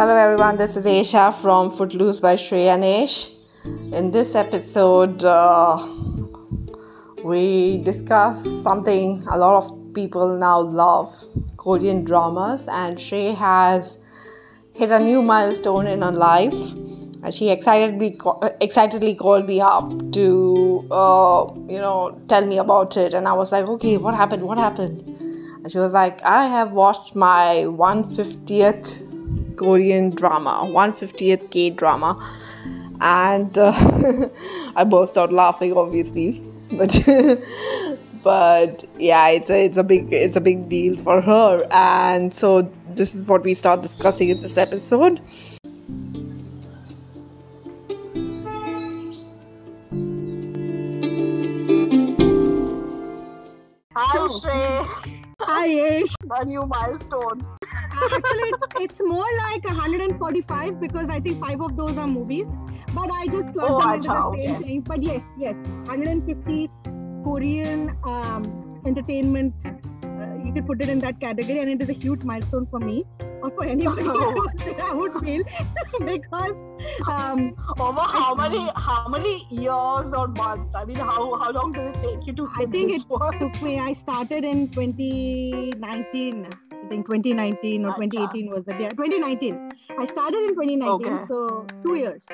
Hello everyone, this is Aisha from Footloose by Shreya Nesh. In this episode, uh, we discuss something a lot of people now love Korean dramas, and Shrey has hit a new milestone in her life. And she excitedly excitedly called me up to uh, you know tell me about it, and I was like, okay, what happened? What happened? And she was like, I have watched my 150th Korean drama, 150th K drama, and uh, I burst out laughing, obviously, but but yeah, it's a it's a big it's a big deal for her, and so this is what we start discussing in this episode. Hi, Shrey. Ish. A new milestone. Actually, it's, it's more like 145 because I think five of those are movies. But I just slot Oh, them into the same okay. thing. But yes, yes, 150 Korean um, entertainment. You could put it in that category, and it is a huge milestone for me or for anybody. I would feel because um, Over how many how many years or months? I mean, how how long did it take you to I think it took me. I started in 2019. I think 2019 or 2018 was it? Yeah, 2019. I started in 2019, Okay. so two years.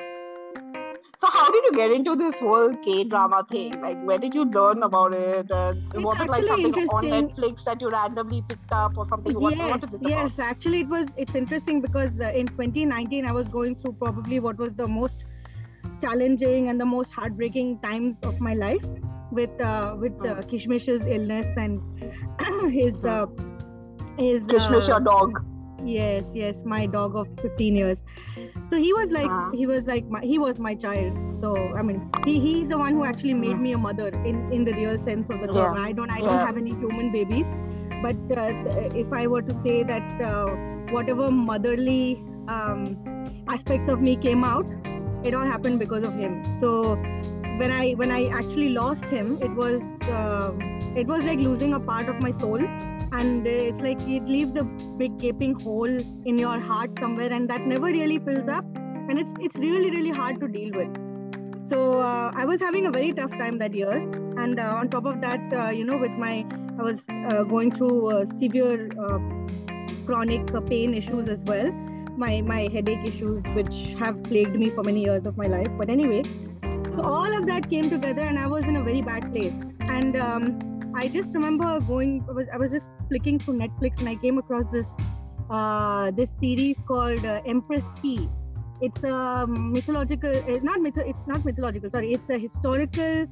So how did you get into this whole K drama thing? Like, where did you learn about it? And It's was it like something on. Netflix that you randomly picked up or something? What, yes, what is it yes. Actually, it was. It's interesting because uh, in 2019 I was going through probably what was the most challenging and the most heartbreaking times of my life with uh, with uh, Kishmish's illness and his uh, his? Kishmish, uh, your dog. Yes yes my dog of 15 years. So he was like he was like my, he was my child. So i mean he, he's the one who actually made me a mother in in the real sense of the term. Yeah. i don't i don't have any human babies. But uh, if i were to say that uh, whatever motherly um, aspects of me came out it all happened because of him. So when i when i actually lost him it was uh, it was like losing a part of my soul and uh, it's like it leaves a big gaping hole in your heart somewhere and that never really fills up and it's it's really really hard to deal with. So uh, i was having a very tough time that year and uh, on top of that uh, you know with my i was uh, going through uh, severe chronic pain issues as well. My my headache issues which have plagued me for many years of my life. But anyway so all of that came together and i was in a very bad place. And um, i just remember going I was, I was just flicking through netflix and i came across this uh, this series called uh, Empress Ki it's a mythological it's not myth it's not mythological sorry it's a historical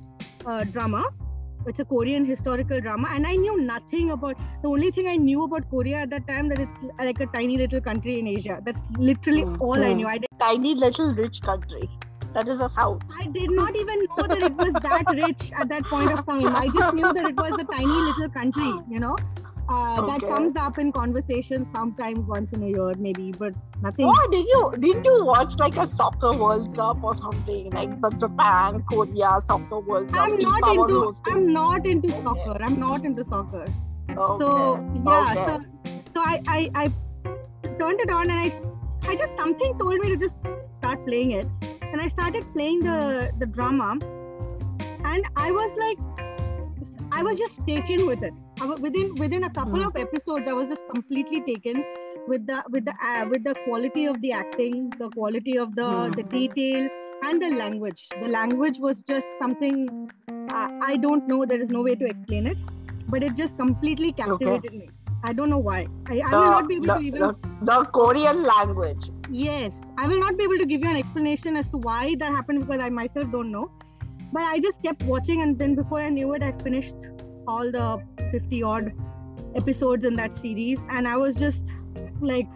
uh, drama it's a korean historical drama and i knew nothing about the only thing i knew about korea at that time that it's like a tiny little country in asia that's literally Mm, all i mm. knew i did Tiny little rich country. That is the South. I did not even know that it was that rich at that point of time. I just knew that it was a tiny little country, you know, uh, that comes up in conversation sometimes once in a year, maybe, but nothing. Oh, did you didn't you watch like a soccer World Cup or something like the Japan Korea Soccer World Cup? I'm not into. I'm not into Okay. soccer. I'm not into soccer. Okay. So yeah. Okay. So so I, I I turned it on and I I just something told me to just start playing it, and I started playing the the drama, and I was like, I was just taken with it. Within within a couple Mm. of episodes, I was just completely taken with the with the uh, with the quality of the acting, the quality of the Mm. the detail, and the language. The language was just something uh, I don't know. There is no way to explain it, but it just completely captivated me. I don't know why. I, I will not be able the, to even. the, the Korean language. Yes, I will not be able to give you an explanation as to why that happened because I myself don't know. But I just kept watching, and then before I knew it, I finished all the 50 odd episodes in that series, and I was just like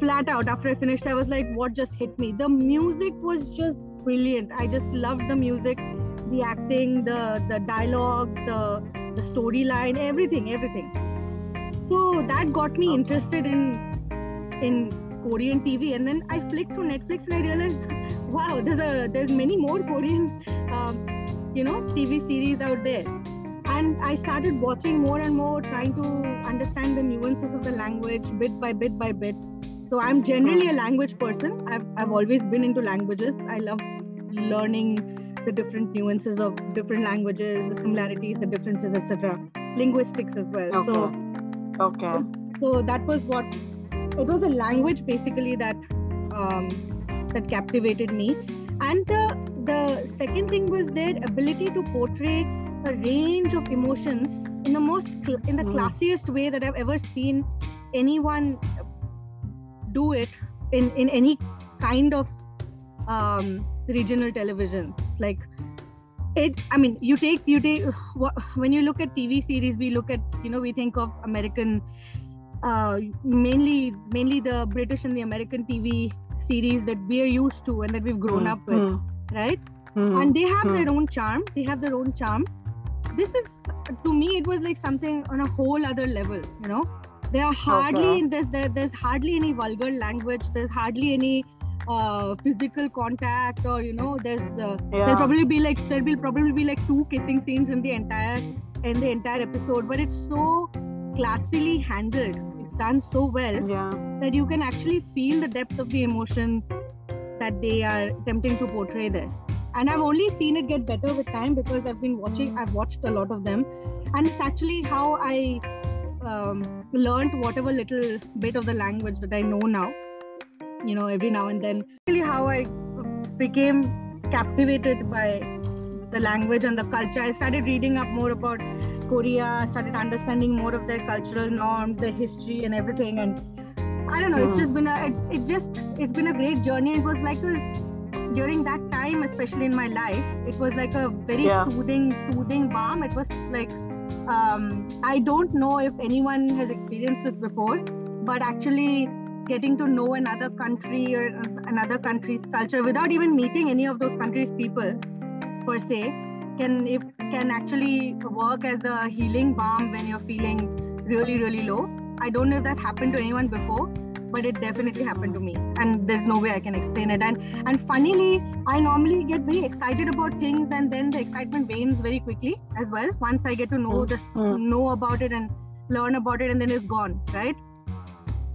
flat out after I finished. I was like, what just hit me? The music was just brilliant. I just loved the music, the acting, the the dialogue, the the storyline, everything, everything. So that got me interested in in Korean TV, and then I flicked to Netflix and I realized, wow, there's a there's many more Korean, um, you know, TV series out there. And I started watching more and more, trying to understand the nuances of the language bit by bit by bit. so i'm generally a language person i've, I've always been into languages i love learning the different nuances of different languages the similarities the differences etc linguistics as well Okay. so Okay. so that was what it was a language basically that um, that captivated me and the the second thing was their ability to portray a range of emotions in the most cl- in the Mm. classiest way that i've ever seen anyone do it in in any kind of um, regional television like it's i mean you take you take wh- when you look at tv series we look at you know we think of american uh, mainly mainly the british and the american tv series that we are used to and that we've grown Mm, up with mm, right mm. and they have Hmm. their own charm they have their own charm this is to me it was like something on a whole other level you know there are hardly Okay. there's there, there's hardly any vulgar language there's hardly any uh, physical contact or you know there's uh, there'll probably be like there will probably be like two kissing scenes in the entire in the entire episode but it's so classily handled it's done so well yeah. that you can actually feel the depth of the emotion that they are attempting to portray there and i've only seen it get better with time because i've been watching i've watched a lot of them. And it's actually how i um, learned whatever little bit of the language that i know now you know every now and then. Really how i became captivated by the language and the culture. I started reading up more about korea started understanding more of their cultural norms their history and everything. And i don't know it's Hmm. just been a it's it just it's been a great journey. It was like a during that time especially in my life it was like a very Yeah. soothing soothing balm it was like um, i don't know if anyone has experienced this before but actually getting to know another country or another country's culture without even meeting any of those countries' people per se can if can actually work as a healing balm when you're feeling really really low i don't know if that happened to anyone before but it definitely happened to me and there's no way i can explain it and and funnily i normally get very excited about things and then the excitement wanes very quickly as well once i get to know this mm. know about it and learn about it and then it's gone right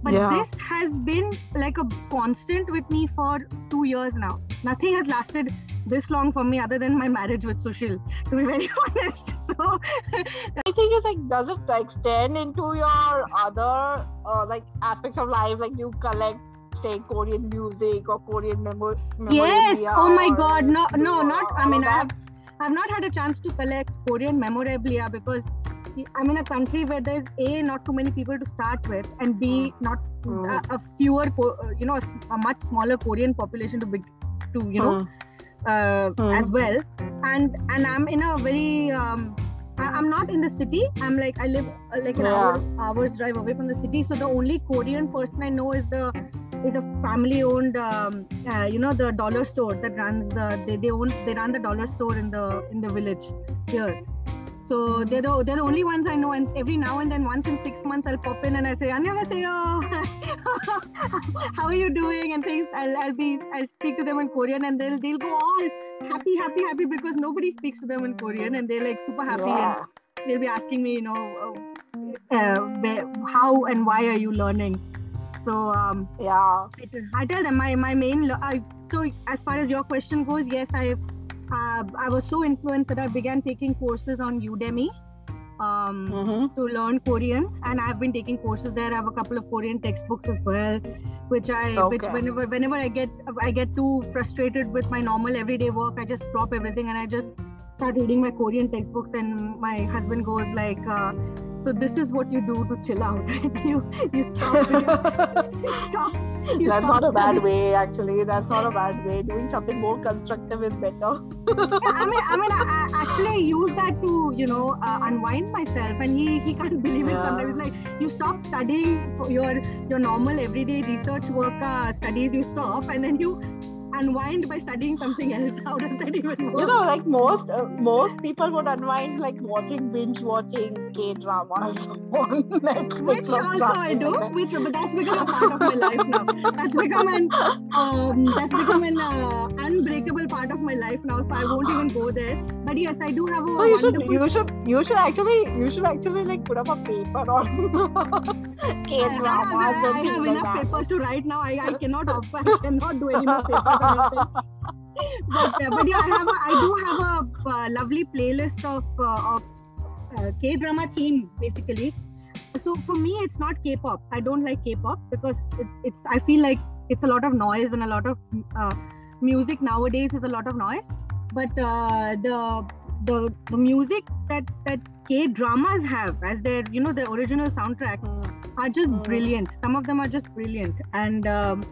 but Yeah. this has been like a constant with me for two years now nothing has lasted this long for me other than my marriage with sushil to be very honest. So I think it's like does it extend into your other uh, like aspects of life? Like you collect say Korean music or Korean memo- yes. oh my god. No no not i mean I have, i've not had a chance to collect korean memorabilia because i'm in a country where there's a not too many people to start with and b not Mm. a, a fewer uh, you know a much smaller korean population to be to you know Mm. Uh, Hmm. as well. And and i'm in a very um I, i'm not in the city. I'm like i live uh, like an Yeah. hour hours drive away from the city. So the only korean person i know is the is a family owned um, uh, you know the dollar store that runs the they, they own they run the dollar store in the in the village here. So they're the, they're the only ones I know, and every now and then, once in six months, I'll pop in and I say, "Annyeonghaseyo, how are you doing?" and things. I'll, I'll be I'll speak to them in Korean, and they'll they'll go all happy, happy, happy because nobody speaks to them in Korean, and they're like super happy, and they'll be asking me, you know, uh, uh, where, how and why are you learning? So um, yeah I tell- them my my main. lo- I, so as far as your question goes, yes, I uh, I was so influenced that I began taking courses on Udemy um, Mhm. to learn Korean, and I've been taking courses there. I have a couple of Korean textbooks as well, which I which whenever whenever I get I get too frustrated with my normal everyday work, I just drop everything and I just start reading my Korean textbooks. And my husband goes like. Uh, so this is what you do to chill out. you you stop. you stop. You That's stop not a bad way, actually. That's not a bad way. Doing something more constructive is better. Yeah, I mean, I mean, I, I actually use that to, you know, uh, unwind myself, and he he can't believe it. Sometimes like, you stop studying your your normal everyday research work uh, studies, you stop, and then you unwind by studying something else. How does that even work? You know, like most uh, most people would unwind like watching binge watching K dramas on Netflix. which also I do, like which but that's become a part of my life now. That's become an um, that's become an uh, unbreakable part of my life now, so I won't even go there. But yes, I do have a. So you should you should you should actually you should actually like put up a paper on K I, I have, dramas I have things like enough papers to write now. I, I cannot op- I cannot do any more papers. But, uh, but yeah, I have a, I do have a uh, lovely playlist of uh, of uh, K drama themes basically. So for me, it's not K-pop. I don't like K-pop because it, it's I feel like it's a lot of noise and a lot of uh, music nowadays is a lot of noise. But uh, the the the music that that K dramas have as their you know the original soundtracks Mm. are just Mm. brilliant. Some of them are just brilliant. And um,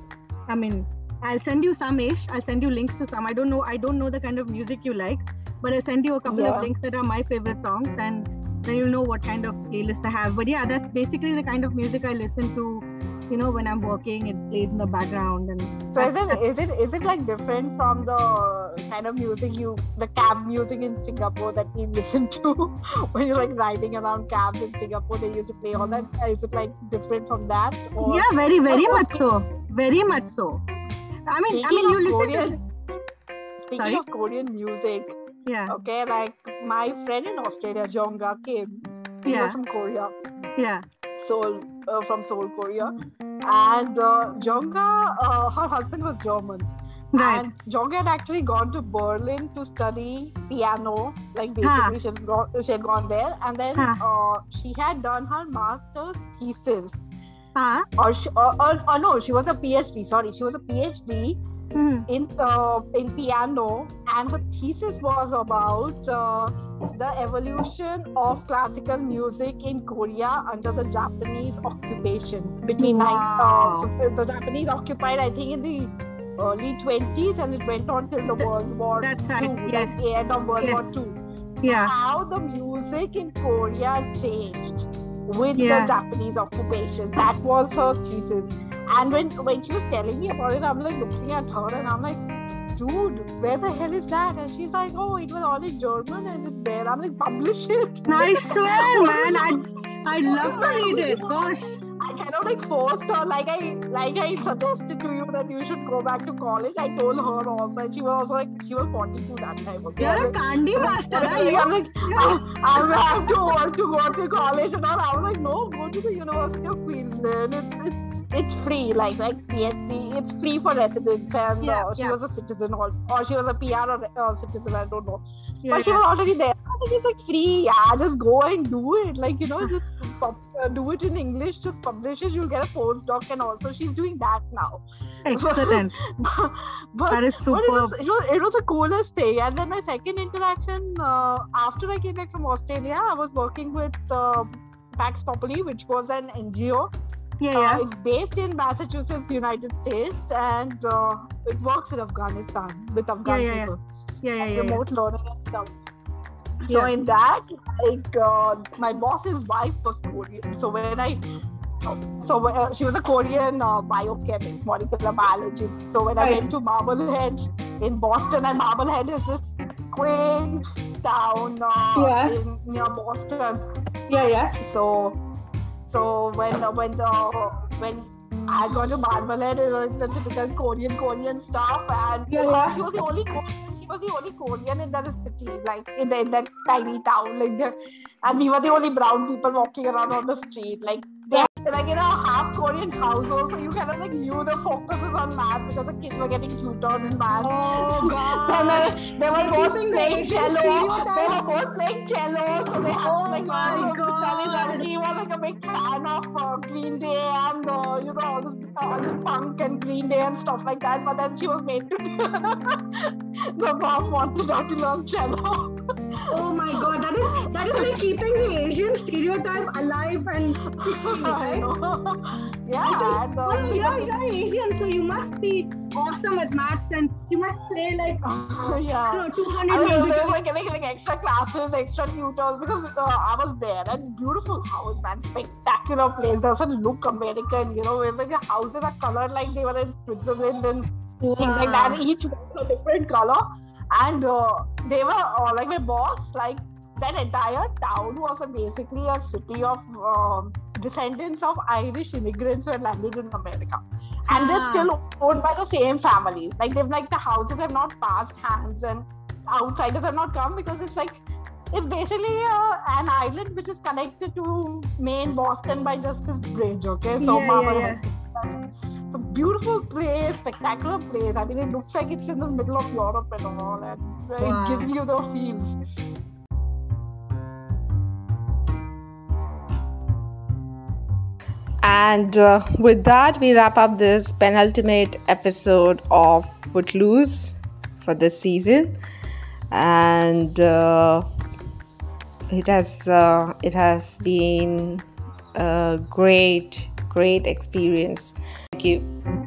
I mean, I'll send you some ish. I'll send you links to some. I don't know. I don't know the kind of music you like, but I'll send you a couple Yeah. of links that are my favorite songs, and then you'll know what kind of playlist I have. But yeah, that's basically the kind of music I listen to. You know, when I'm working, it plays in the background, and So is it is it is it like different from the kind of music you the cab music in Singapore that we listen to when you're like riding around cabs in Singapore? They used to play all that. Is it like different from that? Or yeah, very, very much so. Very much so. I mean, I Speaking mean, you listen Korean, to Speaking Sorry? of Korean music, yeah, okay, like my friend in Australia, Jonga Kim, she Yeah. was from Korea, yeah, Seoul, uh, from Seoul, Korea, and uh, Jonga, uh, her husband was German, right. and Jonga had actually gone to Berlin to study piano. Like basically, she had gone, she had gone there, and then uh, she had done her master's thesis, Ah, or, she, or, or, or no, she was a PhD. Sorry, she was a PhD mhm. in uh, in piano, and her thesis was about uh, the evolution of classical music in Korea under the Japanese occupation between nine, uh, so the Japanese occupied, I think, in the early 20s, and it went on till the World War That's right. II, Yes. end of World Yes. War II. Yeah. How the music in Korea changed with Yeah. the Japanese occupation. That was her thesis. And when when she was telling me about it, I'm like looking at her and I'm like, dude, where the hell is that? And she's like, oh, it was all in German and it's there. I'm like, publish it. I swear, man, I'd, I'd love to read it. Gosh. I cannot like forced her like I like I suggested to you that you should go back to college. I told her also, and she was also like she was 42 that time. Okay, You're a candy master. huh? I'm like, I, I have to want to go to college and all. I was like, no, go to the University of Queensland. It's it's it's free, like like PhD. It's free for residents, and Yeah, uh, she yeah. was a citizen, or or she was a PR or uh, citizen. I don't know, Yeah, but she was already there. Think it's like free. Yeah, just go and do it. Like you know, just pub- uh, do it in English. Just publish it. You'll get a postdoc, and also she's doing that now. Excellent. but That is but it was, it was it was the coolest thing. And then my second interaction uh, after I came back from Australia, I was working with uh, Pax Populi, which was an NGO. Yeah, Uh, yeah. it's based in Massachusetts, United States, and uh, it works in Afghanistan with Afghan yeah, yeah. people, Yeah, yeah, yeah. yeah. remote learning and stuff. So Yeah. in that, like uh, my boss's wife was Korean. So when I so uh, she was a Korean uh, biochemist, molecular biologist. So when I went to Marblehead in Boston, and Marblehead is this quaint town uh, Yeah. in, near Boston. Yeah, yeah. So, so when uh, when the when I got to Marblehead, it was the typical Korean Korean stuff, and Yeah, yeah. she was the only Ko- she was the only Korean in that city, like in, the, in that tiny town, like there, and we were the only brown people walking around on the street, like. They like in a half Korean household, so you kind of like knew the focus is on math because the kids were getting tutored in math. Oh, God. then they were both playing cello. They were both playing cello, so they had Oh like my God. Charlie Charlie was like a big fan of uh, Green Day and uh, you know all this, all this punk and Green Day and stuff like that. But then she was made to. the mom wanted her to learn cello. Oh my god, that is that is like keeping the Asian stereotype alive and right? Yeah, uh, Well, you're, you're Asian, so you must be awesome at maths and you must play like yeah. you know, 200 I mean, there musical. was like, extra classes, extra tutors because uh, I was there and beautiful house, man, spectacular place. Doesn't look American, you know. Where like the houses are colored like they were in Switzerland and things like that. Each was a different color, and uh, they were uh, like my boss, like that entire town was basically a city of um, descendants of Irish immigrants who had landed in America. and they're still owned by the same families. Like they've like the houses have not passed hands and outsiders have not come because it's like it's basically uh, an island which is connected to main Boston by just this bridge. Okay, so Yeah, Mama yeah, it's a beautiful place, spectacular place. I mean, it looks like it's in the middle of Europe and all, and Wow. it gives you the feels. And uh, with that, we wrap up this penultimate episode of Footloose for this season. And uh, it has uh, it has been a great great experience. Thank you